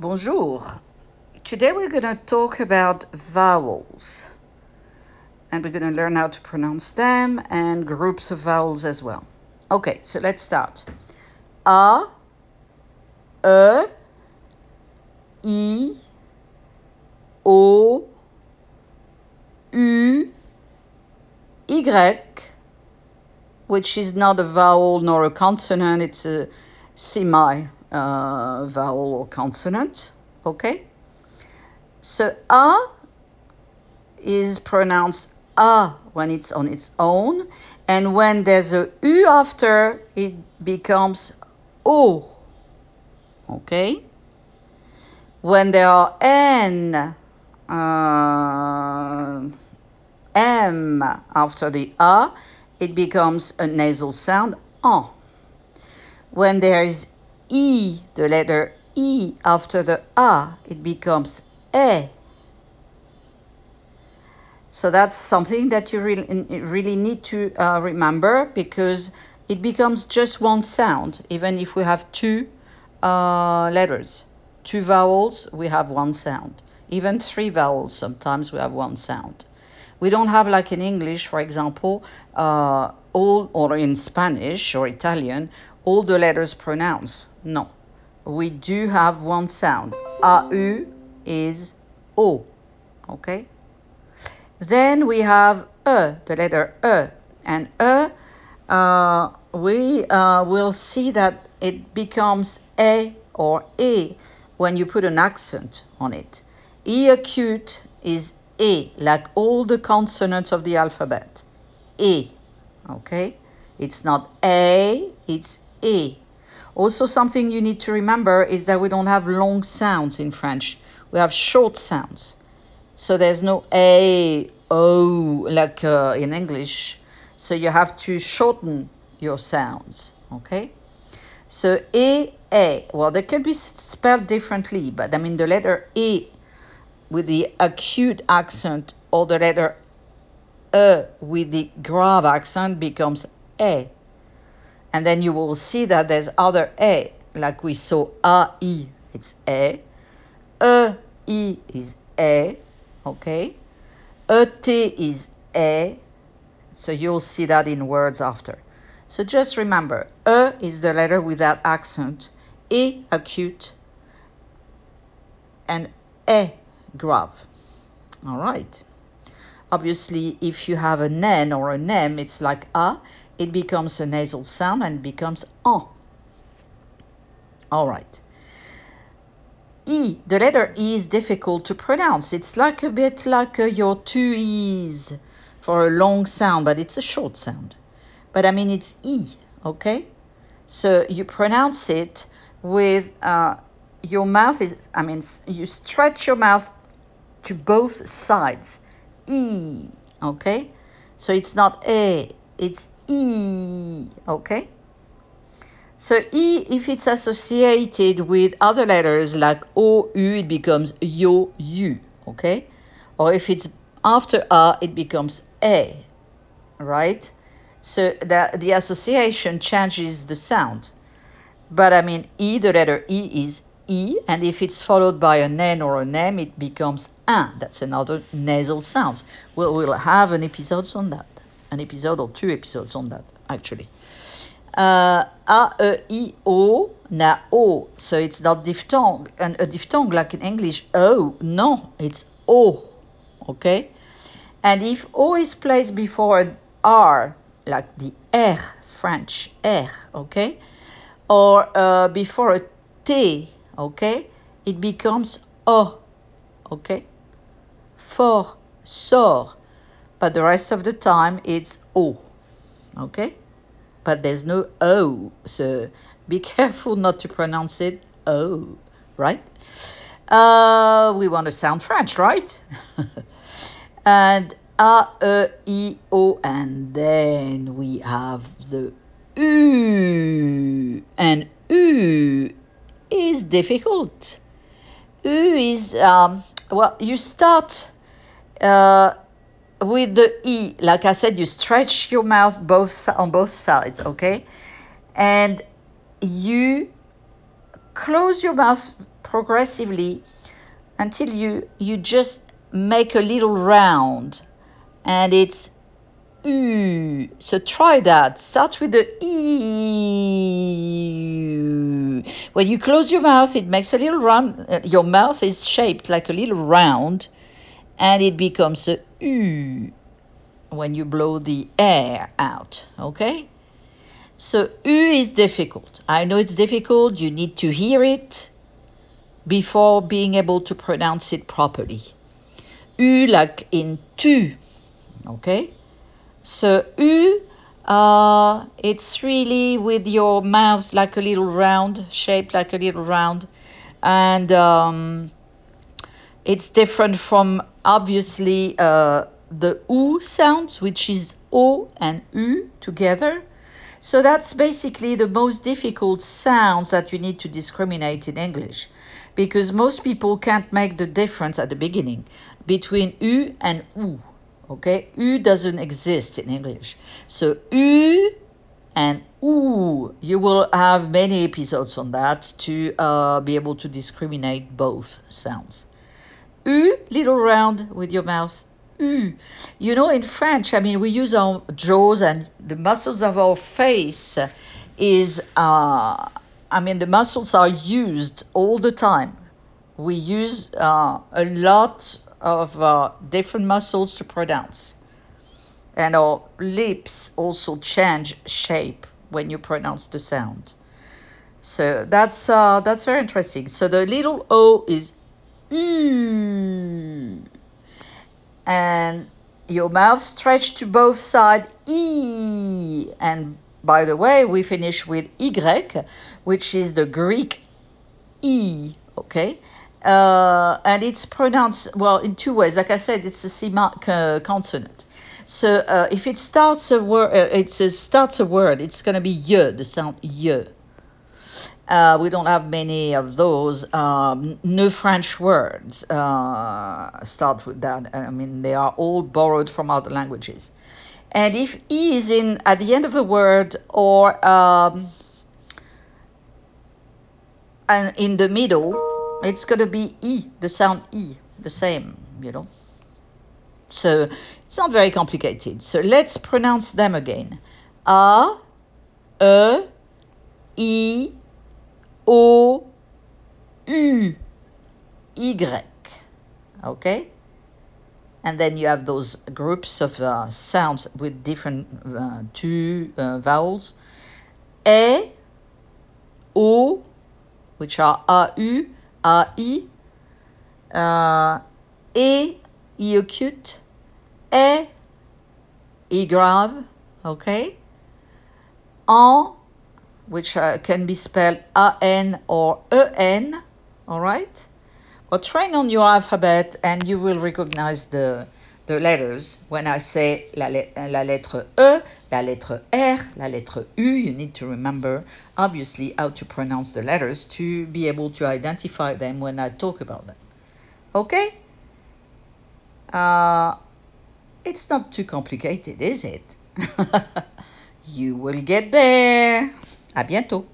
Bonjour. Today we're going to talk about vowels. And we're going to learn how to pronounce them and groups of vowels as well. Okay, so let's start. A, E, I, O, U, Y, which is not a vowel nor a consonant, it's a semi uh, vowel or consonant. Okay? So A is pronounced A when it's on its own, and when there's a U after, it becomes O. Okay? When there are N, uh, M after the A, it becomes a nasal sound, en. When there is E, the letter E after the A, it becomes E. So that's something that you really, really need to uh, remember because it becomes just one sound, even if we have two uh, letters. Two vowels, we have one sound. Even three vowels, sometimes we have one sound. We don't have, like in English, for example, uh, all, or in Spanish or Italian, all the letters pronounced. No. We do have one sound. AU is O. Okay? Then we have E, the letter E. And E, uh, we uh, will see that it becomes A or E when you put an accent on it. E acute is E, like all the consonants of the alphabet. E. Okay? It's not A, it's E. Also, something you need to remember is that we don't have long sounds in French. We have short sounds. So there's no A, O like uh, in English. So you have to shorten your sounds. Okay? So E, A. Well, they can be spelled differently, but I mean the letter E with the acute accent or the letter E with the grave accent becomes A. And then you will see that there's other A, like we saw A, I, it's è. E, I is A, okay? E, T is A. So you'll see that in words after. So just remember, E is the letter with that accent, E acute, and E grave. All right. Obviously, if you have an N or an M, it's like A, it becomes a nasal sound and becomes en. All right. E, the letter E is difficult to pronounce. It's like a bit like uh, your two E's for a long sound, but it's a short sound. But I mean, it's E, okay? So you pronounce it with uh, your mouth is, I mean, you stretch your mouth to both sides. E, okay? So it's not A, it's E, okay? So E, if it's associated with other letters like O, U, it becomes Yo, U, okay? Or if it's after A, it becomes A, right? So the, the association changes the sound. But I mean, E, the letter E is E, and if it's followed by an N or an M, it becomes un. That's another nasal sound. We'll, we'll have an episode on that, an episode or two episodes on that, actually. Uh, a, E, I, O, na O. So it's not diphthong, and a diphthong like in English, O. No, it's O. Okay? And if O is placed before an R, like the R, French R, okay? Or uh, before a T, okay? It becomes O, okay? For, sor. But the rest of the time it's O, okay? But there's no O, so be careful not to pronounce it O, right? Uh, we want to sound French, right? and A, E, I, O, and then we have the U. And U is difficult. U is, um, well, you start uh, with the E. Like I said, you stretch your mouth both on both sides, okay? And you close your mouth progressively until you you just make a little round and it's U. So try that. Start with the E. When you close your mouth, it makes a little round. Uh, your mouth is shaped like a little round and it becomes a U when you blow the air out. Okay? So U is difficult. I know it's difficult. You need to hear it before being able to pronounce it properly. U like in tu. Okay? So U, uh, it's really with your mouth like a little round, shaped like a little round. And um, it's different from obviously uh, the U sounds, which is O and U together. So that's basically the most difficult sounds that you need to discriminate in English because most people can't make the difference at the beginning between U and U. Okay, U doesn't exist in English. So U and OO, you will have many episodes on that to uh, be able to discriminate both sounds. U, little round with your mouth. U. You know, in French, I mean, we use our jaws and the muscles of our face is, uh, I mean, the muscles are used all the time. We use uh, a lot of uh, different muscles to pronounce. And our lips also change shape when you pronounce the sound. So that's uh, that's very interesting. So the little O is mm, and your mouth stretched to both sides e. And by the way, we finish with y, which is the Greek e. Okay, uh, and it's pronounced well in two ways. Like I said, it's a C mark uh, consonant. So uh, if it starts a word, uh, it starts a word, it's going to be y, the sound y. Uh, we don't have many of those. Um, no French words uh, start with that. I mean, they are all borrowed from other languages. And if e is in at the end of a word or um, and in the middle, it's going to be E, the sound E, the same, you know. So it's not very complicated. So let's pronounce them again. A, E, I, O, U, Y. Okay? And then you have those groups of uh, sounds with different uh, two uh, vowels. E, O, which are A, U, AI, uh, E, E acute, E, E grave, okay? En, which uh, can be spelled A-N or E-N, all right? Or train on your alphabet and you will recognize the, the letters. When I say la, la lettre E, la lettre R, la lettre U, you need to remember obviously how to pronounce the letters to be able to identify them when I talk about them. Okay? Uh, it's not too complicated, is it? you will get there. À bientôt.